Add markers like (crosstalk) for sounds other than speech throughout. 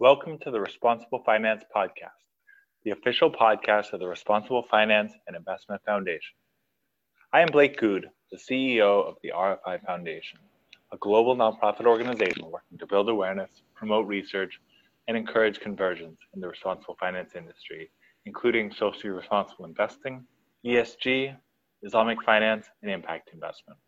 Welcome to the Responsible Finance Podcast, the official podcast of the Responsible Finance and Investment Foundation. I am Blake Goud, the CEO of the RFI Foundation, a global nonprofit organization working to build awareness, promote research, and encourage convergence in the responsible finance industry, including socially responsible investing, ESG, Islamic finance, and impact investment.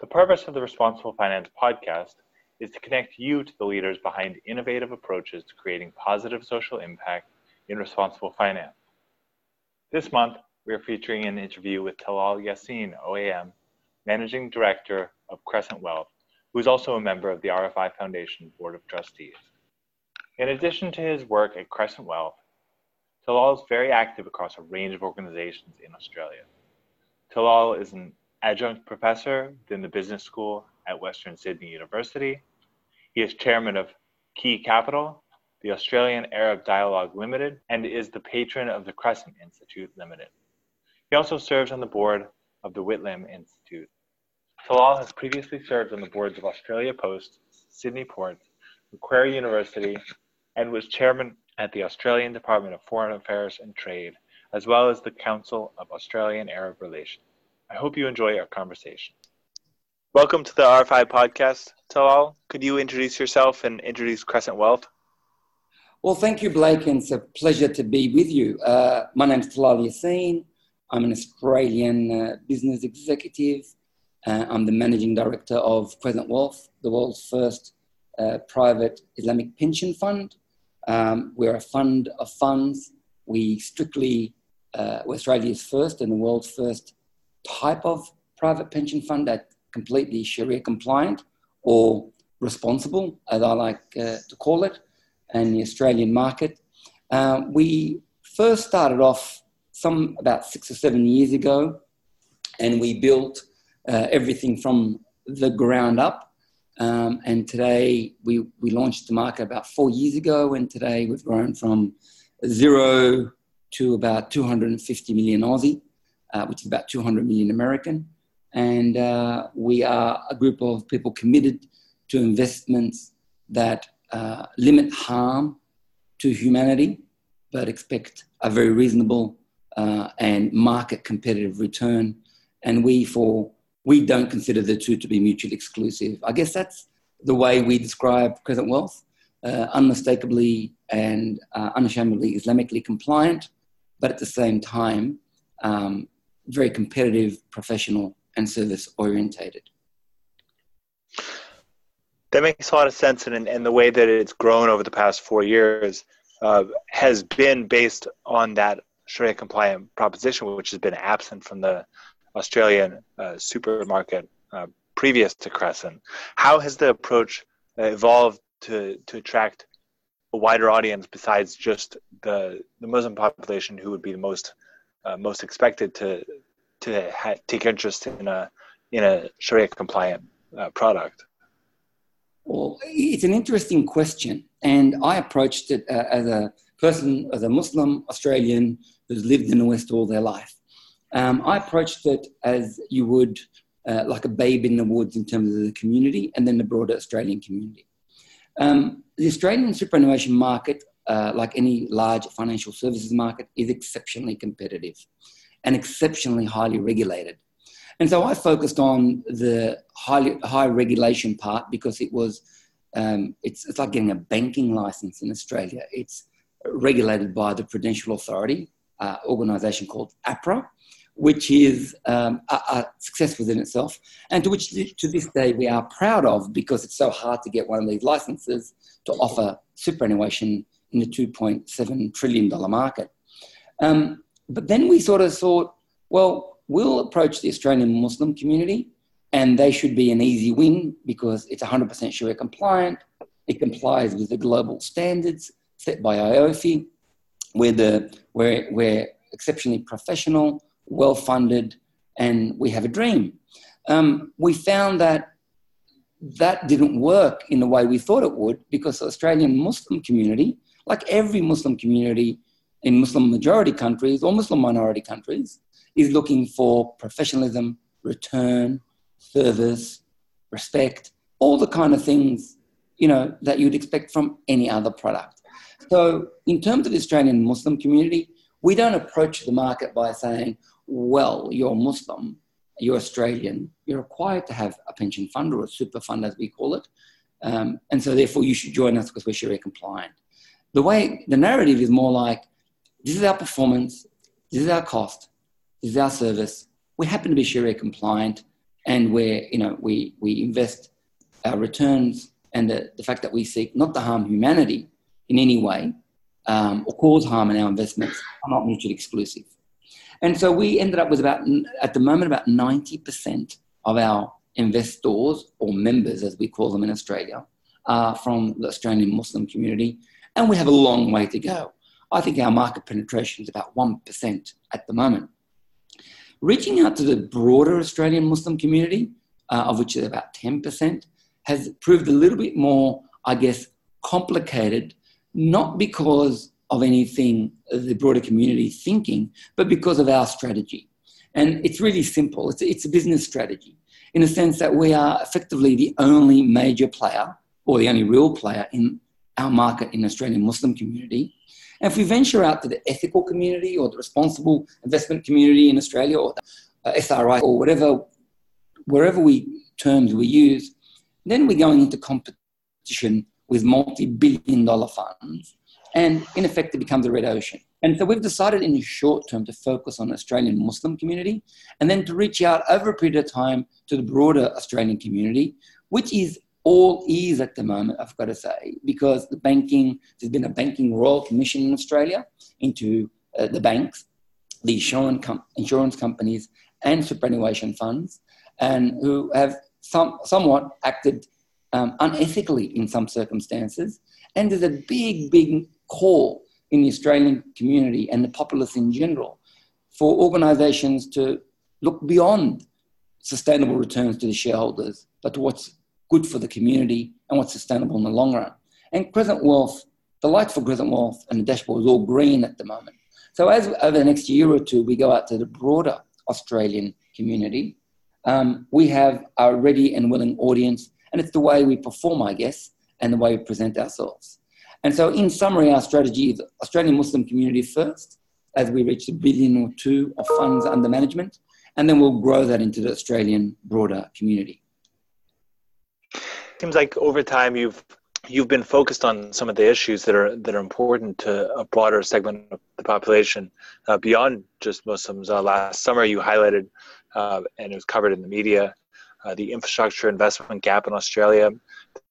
The purpose of the Responsible Finance podcast is to connect you to the leaders behind innovative approaches to creating positive social impact in responsible finance. This month, we are featuring an interview with Talal Yassine, OAM, Managing Director of Crescent Wealth, who is also a member of the RFI Foundation Board of Trustees. In addition to his work at Crescent Wealth, Talal is very active across a range of organizations in Australia. Talal is an adjunct professor within the business school at Western Sydney University. He is chairman of Quay Capital, the Australian Arab Dialogue Limited, and is the patron of the Crescent Institute Limited. He also serves on the board of the Whitlam Institute. Talal has previously served on the boards of Australia Post, Sydney Ports, Macquarie University, and was chairman at the Australian Department of Foreign Affairs and Trade, as well as the Council of Australian Arab Relations. I hope you enjoy our conversation. Welcome to the RFI podcast, Talal. Could you introduce yourself and introduce Crescent Wealth? Well, thank you, Blake, and it's a pleasure to be with you. Uh, my name is Talal Yassine. I'm an Australian uh, business executive. Uh, I'm the managing director of Crescent Wealth, the world's first uh, private Islamic pension fund. Um, we're a fund of funds. We strictly, uh, we're Australia's first and the world's first type of private pension fund that completely Sharia compliant or responsible, as I like uh, to call it, and the Australian market. Uh, we first started off some about six or seven years ago, and we built uh, everything from the ground up. Um, and today we, we launched the market about four years ago, and today we've grown from zero to about 250 million Aussie uh, which is about 200 million American. And uh, we are a group of people committed to investments that uh, limit harm to humanity, but expect a very reasonable uh, and market competitive return. And we, for we don't consider the two to be mutually exclusive. I guess that's the way we describe Crescent Wealth, uh, unmistakably and uh, unashamedly Islamically compliant, but at the same time um, very competitive, professional, and service orientated. That makes a lot of sense, and, and the way that it's grown over the past four years uh, has been based on that Sharia compliant proposition, which has been absent from the Australian uh, supermarket uh, previous to Crescent. How has the approach evolved to, to attract a wider audience besides just the, the Muslim population who would be the most uh, most expected to to ha- take interest in a in a Sharia compliant uh, product? Well, it's an interesting question, and I approached it uh, as a person, as a Muslim Australian who's lived in the West all their life. Um, I approached it as you would, uh, like a babe in the woods, in terms of the community and then the broader Australian community. Um, the Australian superannuation market uh, like any large financial services market, is exceptionally competitive and exceptionally highly regulated. And so I focused on the high, high regulation part because it was, um, it's, it's like getting a banking license in Australia. It's regulated by the Prudential Authority, uh, organisation called APRA, which is um, a, a, success within itself, and to which to this day we are proud of because it's so hard to get one of these licenses to offer superannuation in the $2.7 trillion market. Um, but then we sort of thought, well, we'll approach the Australian Muslim community and they should be an easy win because it's 100% Sharia compliant. It complies with the global standards set by AAOIFI. We're, the, we're, we're exceptionally professional, well funded, and we have a dream. Um, we found that that didn't work in the way we thought it would because the Australian Muslim community like every Muslim community in Muslim majority countries or Muslim minority countries, is looking for professionalism, return, service, respect, all the kind of things you know, that you'd expect from any other product. So in terms of the Australian Muslim community, we don't approach the market by saying, well, you're Muslim, you're Australian, you're required to have a pension fund or a super fund, as we call it. Um, and so therefore you should join us because we're Sharia compliant. The way the narrative is more like, this is our performance, this is our cost, this is our service. We happen to be Sharia compliant and where, you know, we, we invest our returns and the, the fact that we seek not to harm humanity in any way um, or cause harm in our investments are not mutually exclusive. And so we ended up with about, at the moment, about 90% of our investors or members, as we call them in Australia, are from the Australian Muslim community. And we have a long way to go. I think our market penetration is about 1% at the moment. Reaching out to the broader Australian Muslim community, uh, of which is about 10%, has proved a little bit more, I guess, complicated, not because of anything the broader community is thinking, but because of our strategy. And it's really simple. It's, it's a business strategy in a sense that we are effectively the only major player or the only real player in our market in the Australian Muslim community. And if we venture out to the ethical community or the responsible investment community in Australia or SRI or whatever, wherever we terms we use, then we're going into competition with multi-billion dollar funds and in effect it becomes a red ocean. And so we've decided in the short term to focus on the Australian Muslim community and then to reach out over a period of time to the broader Australian community, which is all ease at the moment, I've got to say, because the banking, there's been a banking royal commission in Australia into uh, the banks, the insurance, com- insurance companies, and superannuation funds, and who have some, somewhat acted um, unethically in some circumstances. And there's a big, big call in the Australian community and the populace in general for organisations to look beyond sustainable returns to the shareholders, but to what's good for the community and what's sustainable in the long run. And Crescent Wealth, the lights for Crescent Wealth and the dashboard is all green at the moment. So as over the next year or two, we go out to the broader Australian community, um, we have a ready and willing audience, and it's the way we perform, I guess, and the way we present ourselves. And so, in summary, our strategy is Australian Muslim community first, as we reach a billion or two of funds under management, and then we'll grow that into the Australian broader community. Seems like over time you've you've been focused on some of the issues that are that are important to a broader segment of the population uh, beyond just Muslims. Uh, last summer, you highlighted, uh, and it was covered in the media, uh, the infrastructure investment gap in Australia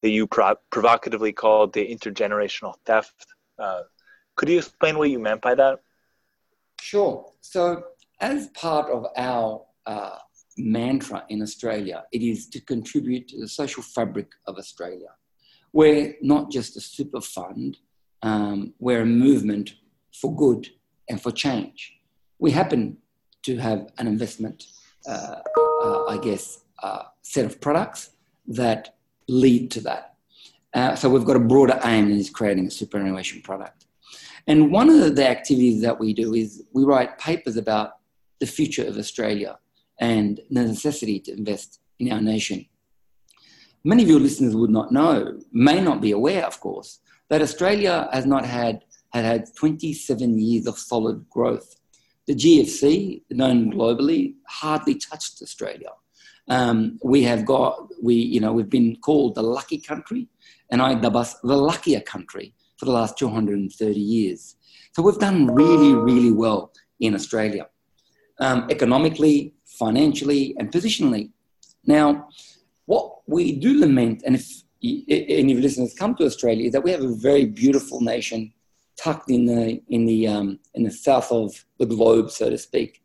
that you pro- provocatively called the intergenerational theft. Uh, could you explain what you meant by that? Sure. So, as part of our uh, mantra in Australia, it is to contribute to the social fabric of Australia. We're not just a super fund, um, we're a movement for good and for change. We happen to have an investment, uh, uh, I guess, uh, set of products that lead to that. Uh, so we've got a broader aim in creating a superannuation product. And one of the activities that we do is we write papers about the future of Australia and the necessity to invest in our nation. Many of your listeners would not know, may not be aware, of course, that Australia has not had had, had 27 years of solid growth. The GFC, known globally, hardly touched Australia. Um, we have got, we, you know, we've been called the lucky country, and I dub us the luckier country for the last 230 years. So we've done really, really well in Australia, um, economically, financially, and positionally. Now, what we do lament, and if any of listeners come to Australia, is that we have a very beautiful nation tucked in the in the um, in the south of the globe, so to speak.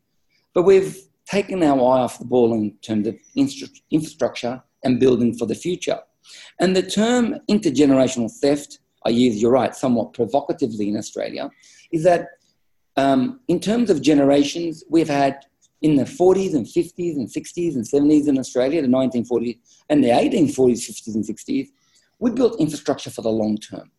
But we've taken our eye off the ball in terms of infrastructure and building for the future. And the term intergenerational theft, I use, you're right, somewhat provocatively in Australia, is that um, in terms of generations, we've had in the 40s and 50s and 60s and 70s in Australia, the 1940s and the 1840s, 50s and 60s, we built infrastructure for the long term.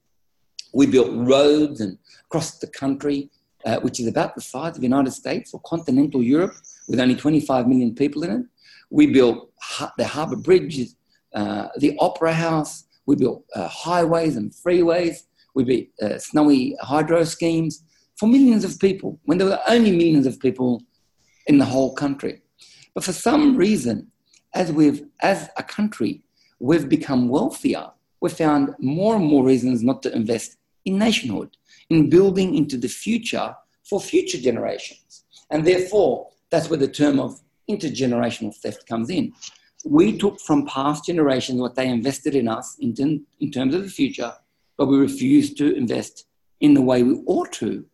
We built roads and across the country, uh, which is about the size of the United States or continental Europe with only 25 million people in it. We built the Harbour Bridge, uh, the Opera House. We built uh, highways and freeways. We built uh, snowy hydro schemes for millions of people when there were only millions of people in the whole country. But for some reason, as we've, as a country, we've become wealthier. We've found more and more reasons not to invest in nationhood, in building into the future for future generations. And therefore, that's where the term of intergenerational theft comes in. We took from past generations what they invested in us in, in terms of the future, but we refused to invest in the way we ought to,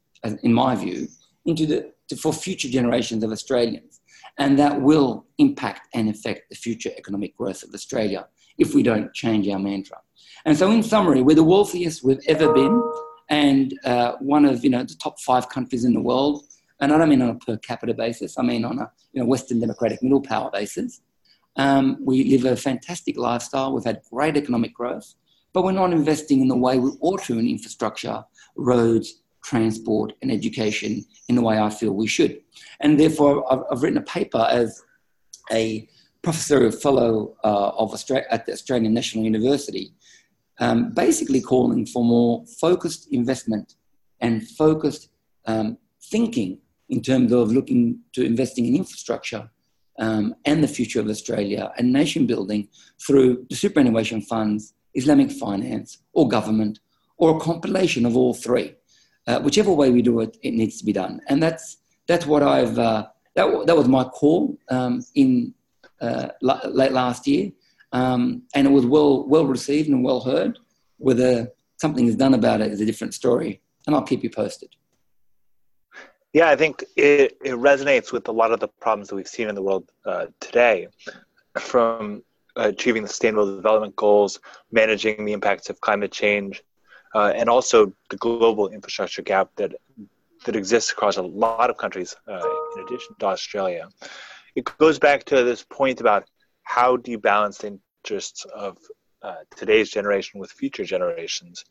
in my view, into the, to, for future generations of Australians. And that will impact and affect the future economic growth of Australia if we don't change our mantra. And so, in summary, we're the wealthiest we've ever been, and uh, one of you know the top five countries in the world. And I don't mean on a per capita basis. I mean on a you know, Western democratic middle power basis. Um, we live a fantastic lifestyle. We've had great economic growth, but we're not investing in the way we ought to in infrastructure, roads, transport, and education in the way I feel we should. And therefore, I've, I've written a paper as a professorial fellow uh, of Australia, at the Australian National University, um, basically calling for more focused investment and focused um, thinking in terms of looking to investing in infrastructure um, and the future of Australia and nation building through the superannuation funds, Islamic finance, or government, or a compilation of all three. Uh, whichever way we do it, it needs to be done. And that's, that's what I've, uh, that, that was my call um, in uh, late last year. Um, and it was well, well received and well heard. Whether something is done about it is a different story. And I'll keep you posted. Yeah, I think it, it resonates with a lot of the problems that we've seen in the world uh, today, from achieving the Sustainable Development Goals, managing the impacts of climate change, uh, and also the global infrastructure gap that that exists across a lot of countries, uh, in addition to Australia. It goes back to this point about how do you balance the interests of uh, today's generation with future generations,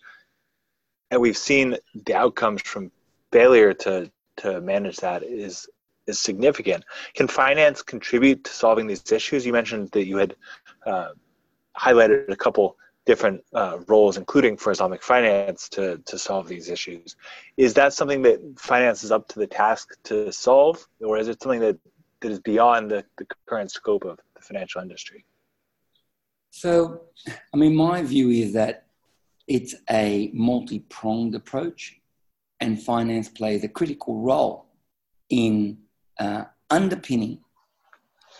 and we've seen the outcomes from failure to to manage that is is significant. Can finance contribute to solving these issues? You mentioned that you had uh, highlighted a couple different uh, roles, including for Islamic finance, to to solve these issues. Is that something that finance is up to the task to solve, or is it something that that is beyond the, the current scope of the financial industry? So, I mean, my view is that it's a multi pronged approach and finance plays a critical role in uh, underpinning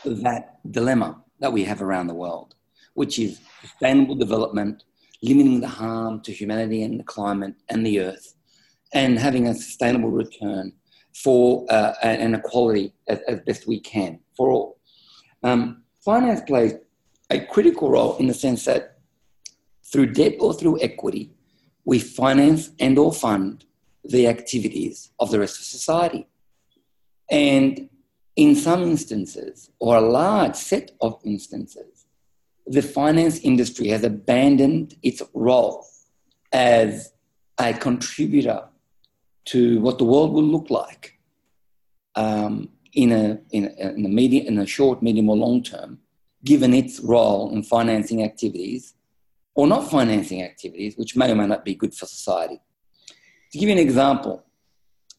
that dilemma that we have around the world, which is sustainable development, limiting the harm to humanity and the climate and the earth, and having a sustainable return for uh, an equality as, as, best we can for all. Um, finance plays a critical role in the sense that through debt or through equity, we finance and or fund the activities of the rest of society. And in some instances, or a large set of instances, the finance industry has abandoned its role as a contributor to what the world will look like um, in, a, in, a, in, a medium, in a short, medium, or long term, given its role in financing activities or not financing activities, which may or may not be good for society. To give you an example,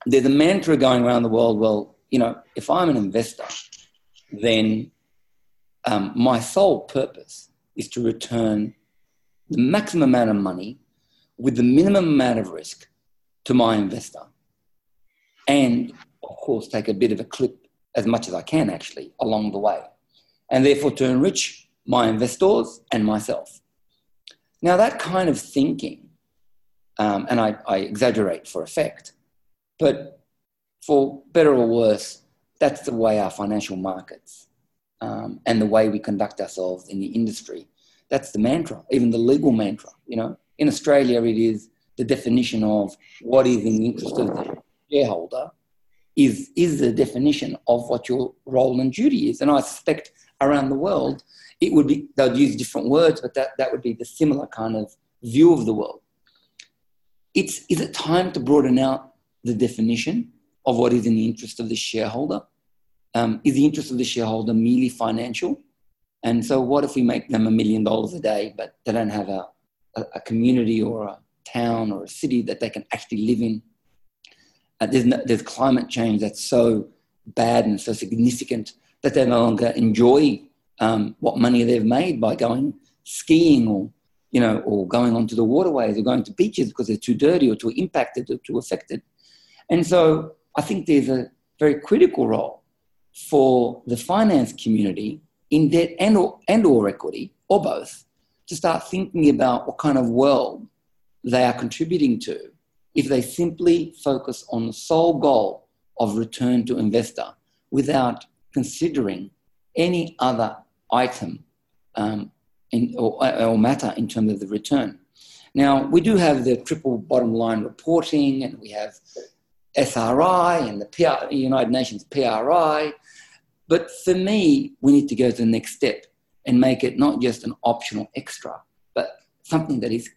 there's a mantra going around the world well, you know, if I'm an investor, then um, my sole purpose is to return the maximum amount of money with the minimum amount of risk to my investor. And of course, take a bit of a clip as much as I can actually along the way. And therefore, to enrich my investors and myself. Now, that kind of thinking um, and I, I exaggerate for effect. But for better or worse, that's the way our financial markets um, and the way we conduct ourselves in the industry. That's the mantra, even the legal mantra. You know, in Australia, it is the definition of what is in the interest of the shareholder is, is the definition of what your role and duty is. And I suspect around the world, it would be they'd use different words, but that, that would be the similar kind of view of the world it's, is it time to broaden out the definition of what is in the interest of the shareholder? Um, is the interest of the shareholder merely financial? And so, what if we make them a million dollars a day, but they don't have a a, a community or a town or a city that they can actually live in. Uh, there's, no, there's climate change that's so bad and so significant that they no longer enjoy um, what money they've made by going skiing or you know or going onto the waterways or going to beaches because they're too dirty or too impacted or too affected. And so I think there's a very critical role for the finance community in debt and or, and or equity or both to start thinking about what kind of world they are contributing to if they simply focus on the sole goal of return to investor without considering any other item um, in, or, or matter in terms of the return. Now, we do have the triple bottom line reporting, and we have SRI and the PR, United Nations PRI. But for me, we need to go to the next step and make it not just an optional extra, but something that is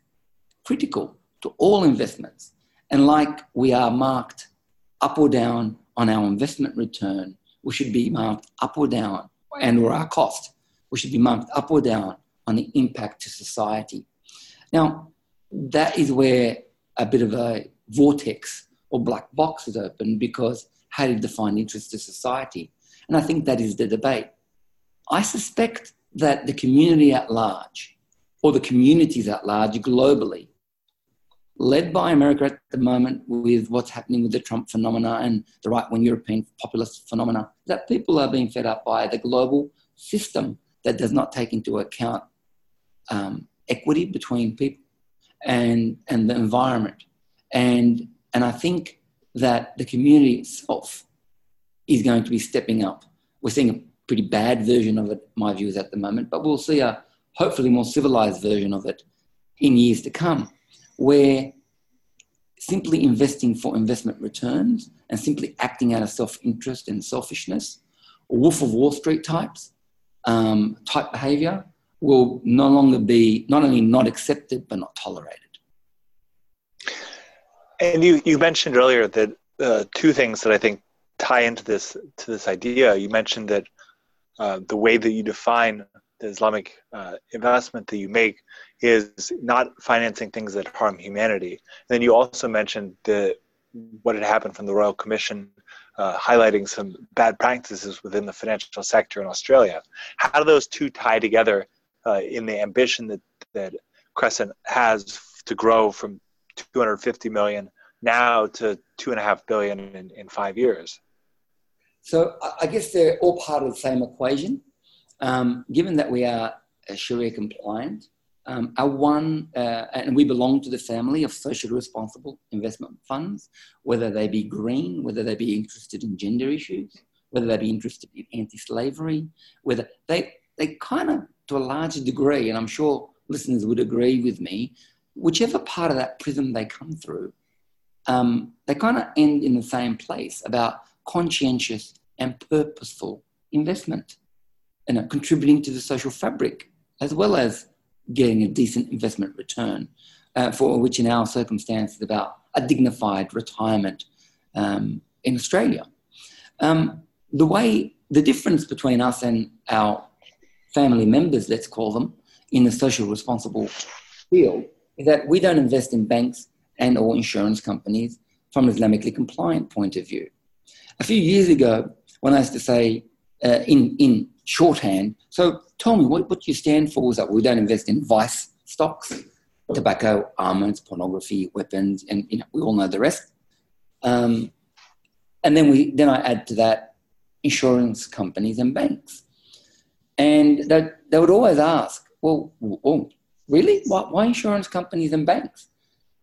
critical to all investments. And like we are marked up or down on our investment return, we should be marked up or down and or our cost. We should be marked up or down on the impact to society. Now, that is where a bit of a vortex or black box is open because how do you define interest to society? And I think that is the debate. I suspect that the community at large, or the communities at large globally, led by America at the moment with what's happening with the Trump phenomena and the right wing European populist phenomena, that people are being fed up by the global system that does not take into account um, equity between people and, and the environment. And, and I think that the community itself is going to be stepping up. We're seeing a pretty bad version of it, my view is at the moment, but we'll see a hopefully more civilized version of it in years to come, where simply investing for investment returns and simply acting out of self interest and selfishness, Wolf of Wall Street types, um, type behavior will no longer be not only not accepted but not tolerated. And you, you mentioned earlier that uh, two things that I think tie into this to this idea. You mentioned that uh, the way that you define the Islamic uh, investment that you make is not financing things that harm humanity. And then you also mentioned the what had happened from the Royal Commission, uh, highlighting some bad practices within the financial sector in Australia. How do those two tie together uh, in the ambition that that Crescent has to grow from 250 million now to two and a half billion in, in five years? So I guess they're all part of the same equation. Um, given that we are Sharia compliant, um, one, uh, and we belong to the family of socially responsible investment funds, whether they be green, whether they be interested in gender issues, whether they be interested in anti-slavery, whether they, they kind of, to a larger degree, and I'm sure listeners would agree with me, whichever part of that prism they come through, um, they kind of end in the same place about conscientious and purposeful investment and you know, contributing to the social fabric as well as getting a decent investment return uh, for which in our circumstance is about a dignified retirement um, in Australia. Um, the way, the difference between us and our family members, let's call them, in the social responsible field is that we don't invest in banks and or insurance companies from an Islamically compliant point of view. A few years ago, when I used to say uh, in, in shorthand, so tell me, what, what you stand for is that we don't invest in vice stocks, tobacco, armaments, pornography, weapons, and you know, we all know the rest. Um, and then we then I add to that insurance companies and banks. And they, they would always ask, well, oh, really? Why, why insurance companies and banks?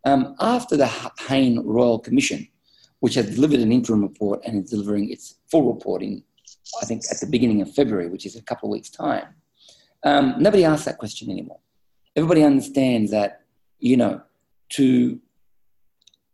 Um, after the Hayne Royal Commission, which has delivered an interim report and is delivering its full report in, I think, at the beginning of February, which is a couple of weeks' time, um, nobody asks that question anymore. Everybody understands that, you know, to,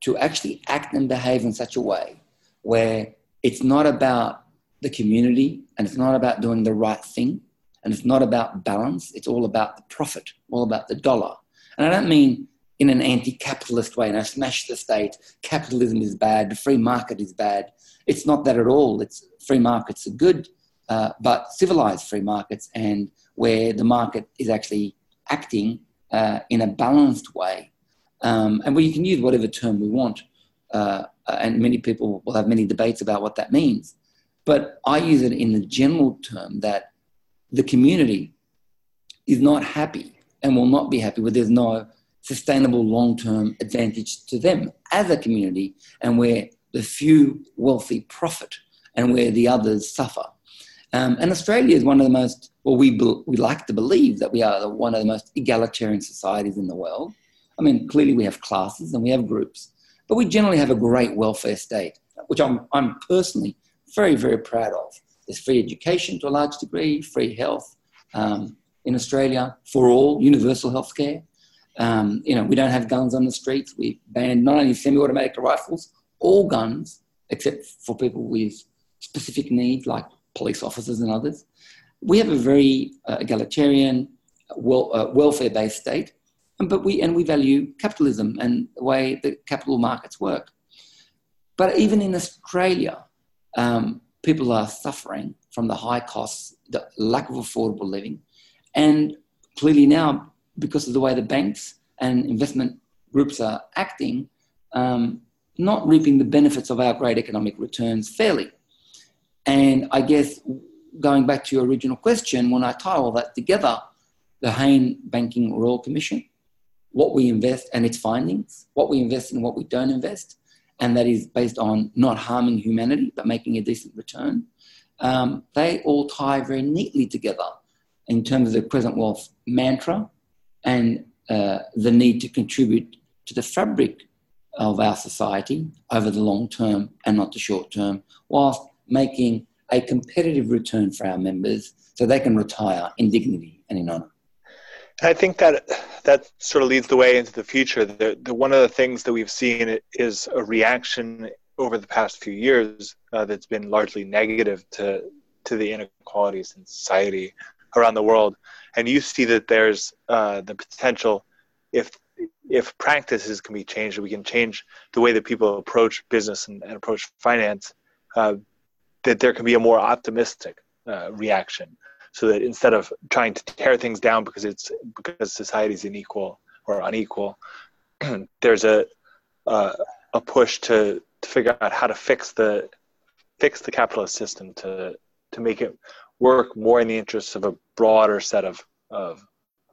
to actually act and behave in such a way where it's not about the community and it's not about doing the right thing and it's not about balance, it's all about the profit, all about the dollar. And I don't mean in an anti-capitalist way. And I smash the state. Capitalism is bad. The free market is bad. It's not that at all. It's free markets are good, uh, but civilized free markets and where the market is actually acting uh, in a balanced way. Um, and we can use whatever term we want. Uh, and many people will have many debates about what that means. But I use it in the general term that the community is not happy and will not be happy where there's no sustainable long term advantage to them as a community and where the few wealthy profit and where the others suffer. Um, and Australia is one of the most, well, we, we like to believe that we are one of the most egalitarian societies in the world. I mean, clearly we have classes and we have groups, but we generally have a great welfare state, which I'm, I'm personally very, very proud of. There's free education to a large degree, free health um, in Australia for all, universal health care. Um, you know, we don't have guns on the streets. We banned not only semi-automatic rifles, all guns, except for people with specific needs like police officers and others. We have a very uh, egalitarian, well, uh, welfare-based state, but we and we value capitalism and the way the capital markets work. But even in Australia, um, people are suffering from the high costs, the lack of affordable living, and clearly now because of the way the banks and investment groups are acting, um, not reaping the benefits of our great economic returns fairly. And I guess going back to your original question, when I tie all that together, the Hayne Banking Royal Commission, what we invest and its findings, what we invest and what we don't invest, and that is based on not harming humanity but making a decent return, um, they all tie very neatly together in terms of the Crescent Wealth mantra and uh, the need to contribute to the fabric of our society over the long term and not the short term, whilst making a competitive return for our members so they can retire in dignity and in honour. I think that that sort of leads the way into the future. The, the, one of the things that we've seen is a reaction over the past few years uh, that's been largely negative to to the inequalities in society around the world, and you see that there's uh, the potential if if practices can be changed, we can change the way that people approach business and, and approach finance. Uh, that there can be a more optimistic uh, reaction so that instead of trying to tear things down because it's because society is unequal or unequal (clears throat) there's a uh, a push to, to figure out how to fix the fix the capitalist system to to make it work more in the interests of a broader set of of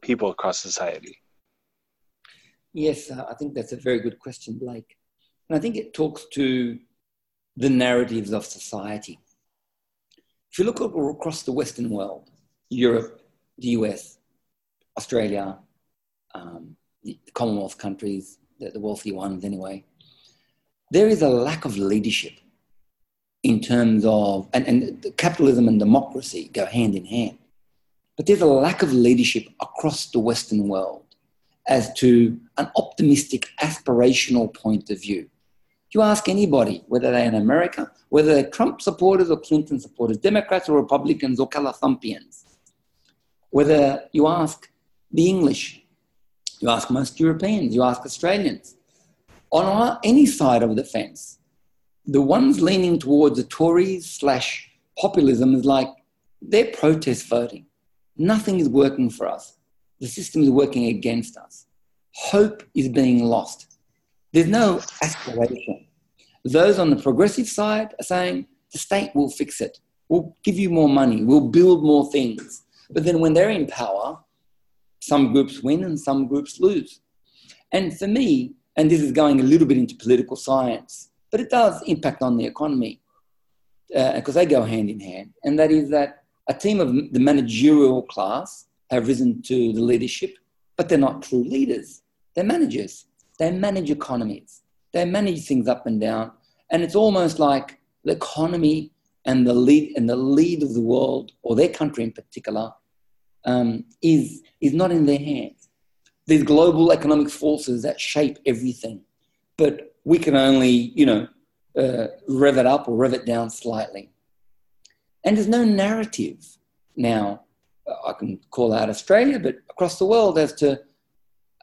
people across society? Yes uh, i think that's a very good question blake. And i think it talks to the narratives of society. If you look across the Western world, Europe, the US, Australia, um, the Commonwealth countries, the, the wealthy ones anyway, there is a lack of leadership in terms of, and, and capitalism and democracy go hand in hand. But there's a lack of leadership across the Western world as to an optimistic, aspirational point of view. You ask anybody, whether they're in America, whether they're Trump supporters or Clinton supporters, Democrats or Republicans or Calathumpians, whether you ask the English, you ask most Europeans, you ask Australians, on any side of the fence, the ones leaning towards the Tories slash populism is like they're protest voting. Nothing is working for us. The system is working against us. Hope is being lost. There's no aspiration. Those on the progressive side are saying the state will fix it. We'll give you more money. We'll build more things. But then when they're in power, some groups win and some groups lose. And for me, and this is going a little bit into political science, but it does impact on the economy because uh, they go hand in hand. And that is that a team of the managerial class have risen to the leadership, but they're not true leaders. They're managers. They manage economies. They manage things up and down. And it's almost like the economy and the lead and the lead of the world, or their country in particular, um, is, is not in their hands. There's global economic forces that shape everything. But we can only, you know, uh, rev it up or rev it down slightly. And there's no narrative now. I can call out Australia, but across the world as to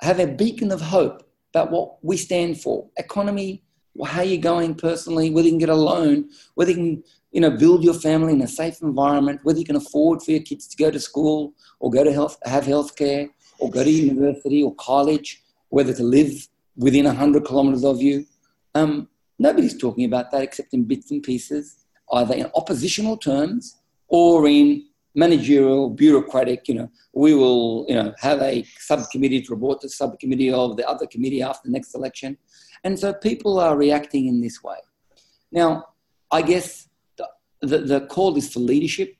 have a beacon of hope about what we stand for. Economy, how you're going personally, whether you can get a loan, whether you can you know, build your family in a safe environment, whether you can afford for your kids to go to school or go to health, have health care, or go to university or college, whether to live within 100 kilometers of you. Um, nobody's talking about that except in bits and pieces, either in oppositional terms or in managerial, bureaucratic, you know, we will, you know, have a subcommittee to report to subcommittee of the other committee after the next election. And so people are reacting in this way. Now, I guess the, the, the call is for leadership.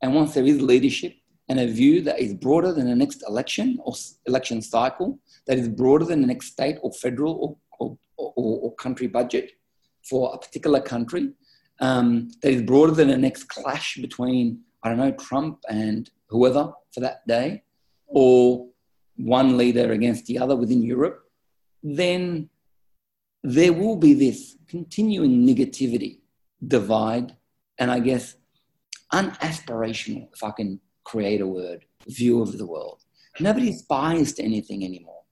And once there is leadership and a view that is broader than the next election or election cycle, that is broader than the next state or federal or, or, or, or country budget for a particular country, um, that is broader than the next clash between I don't know, Trump and whoever for that day, or one leader against the other within Europe, then there will be this continuing negativity, divide, and I guess unaspirational, if I can create a word, view of the world. Nobody's biased anything anymore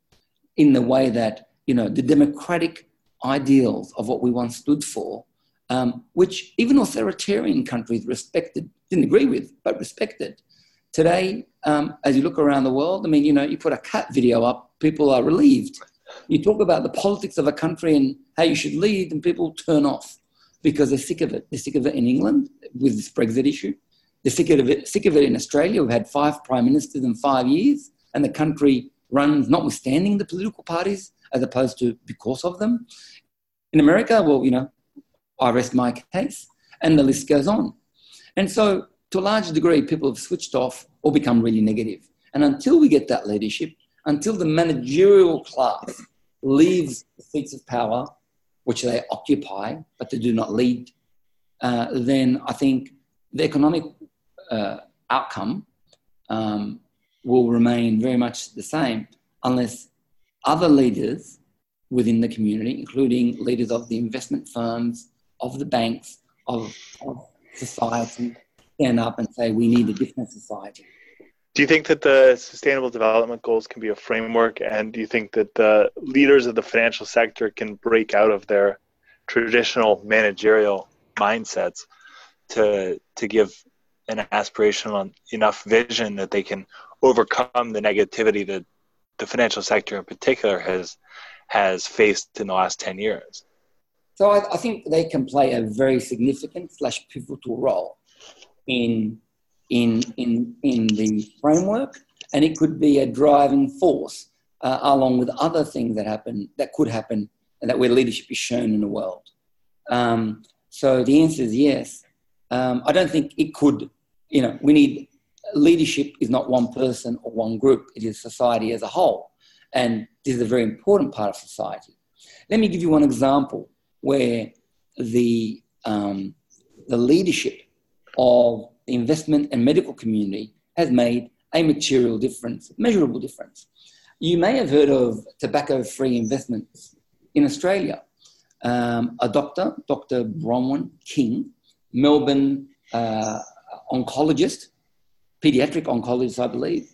in the way that, you know, the democratic ideals of what we once stood for, um, which even authoritarian countries respected didn't agree with, but respected. Today, um, as you look around the world, I mean, you know, you put a cat video up, people are relieved. You talk about the politics of a country and how you should lead, and people turn off because they're sick of it. They're sick of it in England with this Brexit issue. They're sick of it, of it in Australia. We've had five prime ministers in five years, and the country runs notwithstanding the political parties as opposed to because of them. In America, well, you know, I rest my case, and the list goes on. And so, to a large degree, people have switched off or become really negative. And until we get that leadership, until the managerial class leaves the seats of power, which they occupy, but they do not lead, uh, then I think the economic uh, outcome um, will remain very much the same unless other leaders within the community, including leaders of the investment firms, of the banks, of, of society stand up and say we need a different society. Do you think that the sustainable development goals can be a framework and do you think that the leaders of the financial sector can break out of their traditional managerial mindsets to to give an aspirational enough vision that they can overcome the negativity that the financial sector in particular has has faced in the last 10 years so I, I, think they can play a very significant slash pivotal role in, in, in, in the framework, and it could be a driving force uh, along with other things that happen that could happen and that where leadership is shown in the world. Um, so the answer is yes. Um, I don't think it could. You know, we need leadership is not one person or one group. It is society as a whole, and this is a very important part of society. Let me give you one example where the, um, the leadership of the investment and medical community has made a material difference, measurable difference. You may have heard of tobacco free investments in Australia. Um, a doctor, Dr. Bronwyn King, Melbourne uh, oncologist, pediatric oncologist, I believe,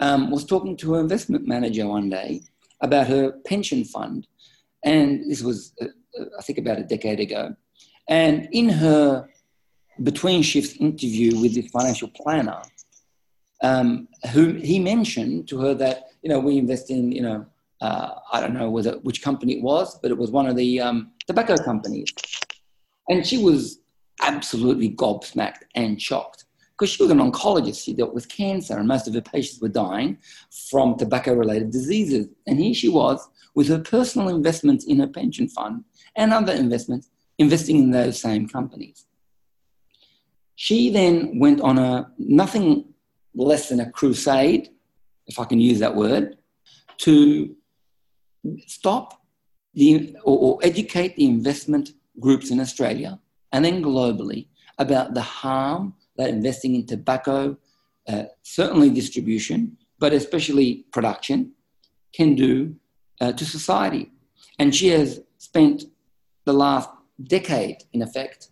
um, was talking to her investment manager one day about her pension fund. And this was uh, I think about a decade ago. And in her between shifts interview with the financial planner, um, who he mentioned to her that you know we invest in you know uh, I don't know whether which company it was, but it was one of the um, tobacco companies, and she was absolutely gobsmacked and shocked because she was an oncologist. She dealt with cancer, and most of her patients were dying from tobacco-related diseases. And here she was with her personal investments in her pension fund and other investments, investing in those same companies. She then went on a nothing less than a crusade, if I can use that word, to stop the, or, or educate the investment groups in Australia and then globally about the harm that investing in tobacco, uh, certainly distribution, but especially production, can do uh, to society. And she has spent the last decade, in effect,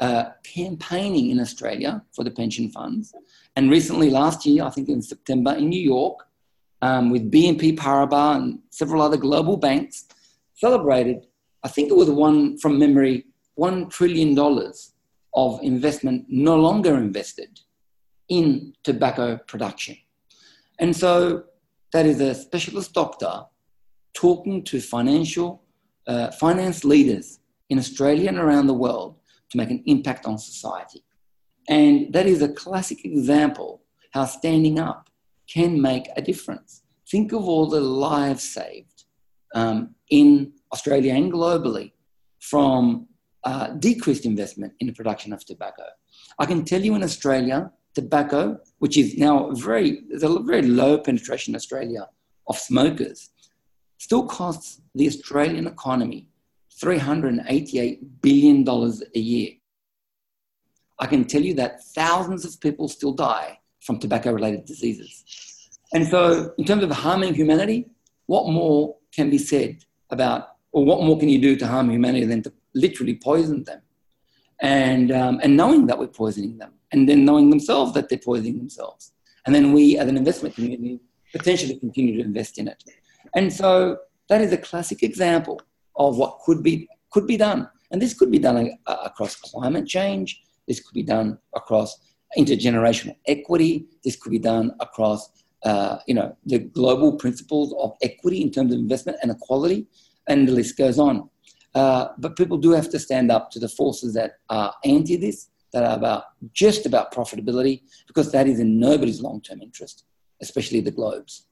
uh, campaigning in Australia for the pension funds. And recently, last year, I think in September, in New York, um, with BNP Paribas and several other global banks, celebrated, I think it was one from memory, $1 trillion of investment no longer invested in tobacco production. And so that is a specialist doctor talking to financial uh, finance leaders in Australia and around the world to make an impact on society. And that is a classic example how standing up can make a difference. Think of all the lives saved um, in Australia and globally from uh, decreased investment in the production of tobacco. I can tell you in Australia, tobacco, which is now very, there's a very low penetration in Australia of smokers, still costs the Australian economy $388 billion a year. I can tell you that thousands of people still die from tobacco related diseases. And so, in terms of harming humanity, what more can be said about, or what more can you do to harm humanity than to literally poison them? And, um, and knowing that we're poisoning them, and then knowing themselves that they're poisoning themselves. And then we, as an investment community, potentially continue to invest in it. And so, that is a classic example of what could be, could be done. And this could be done across climate change, this could be done across intergenerational equity. This could be done across, uh, you know, the global principles of equity in terms of investment and equality, and the list goes on. Uh, but people do have to stand up to the forces that are anti this, that are about just about profitability, because that is in nobody's long-term interest, especially the globes.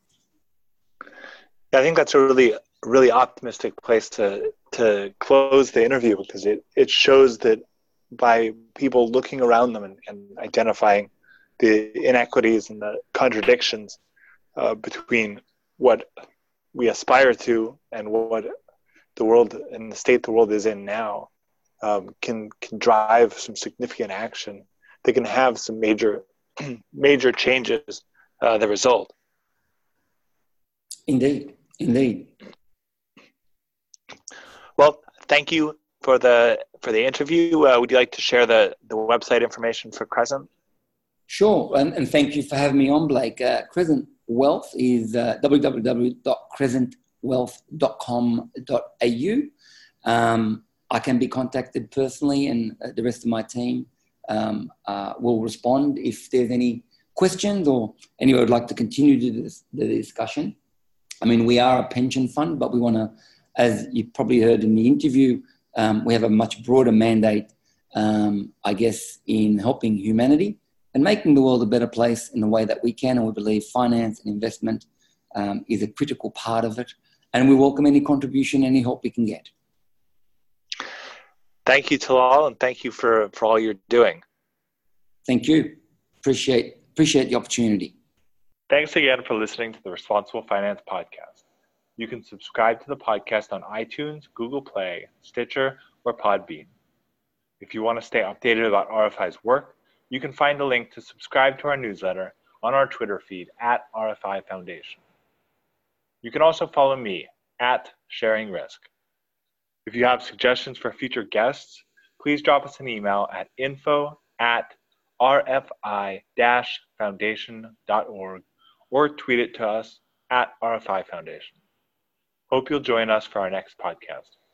I think that's a really, really optimistic place to to close the interview because it it shows that by people looking around them and, and identifying the inequities and the contradictions uh, between what we aspire to and what the world and the state the world is in now um, can can drive some significant action. They can have some major (clears throat) major changes uh, the result. Indeed, indeed. Well, thank you for the for the interview. Uh, would you like to share the the website information for Crescent? Sure, and, and thank you for having me on, Blake. Uh, Crescent Wealth is uh, www.crescentwealth.com.au. Um, I can be contacted personally, and uh, the rest of my team um, uh, will respond if there's any questions or anyone would like to continue to this, the discussion. I mean, we are a pension fund, but we want to, as you probably heard in the interview, um, we have a much broader mandate, um, I guess, in helping humanity and making the world a better place in the way that we can. And we believe finance and investment um, is a critical part of it. And we welcome any contribution, any help we can get. Thank you, Talal, and thank you for, for all you're doing. Thank you. Appreciate appreciate the opportunity. Thanks again for listening to the Responsible Finance Podcast. You can subscribe to the podcast on iTunes, Google Play, Stitcher, or Podbean. If you want to stay updated about RFI's work, you can find a link to subscribe to our newsletter on our Twitter feed at RFI Foundation. You can also follow me at Sharing Risk. If you have suggestions for future guests, please drop us an email at info at rfi-foundation.org or tweet it to us at RFI Foundation. Hope you'll join us for our next podcast.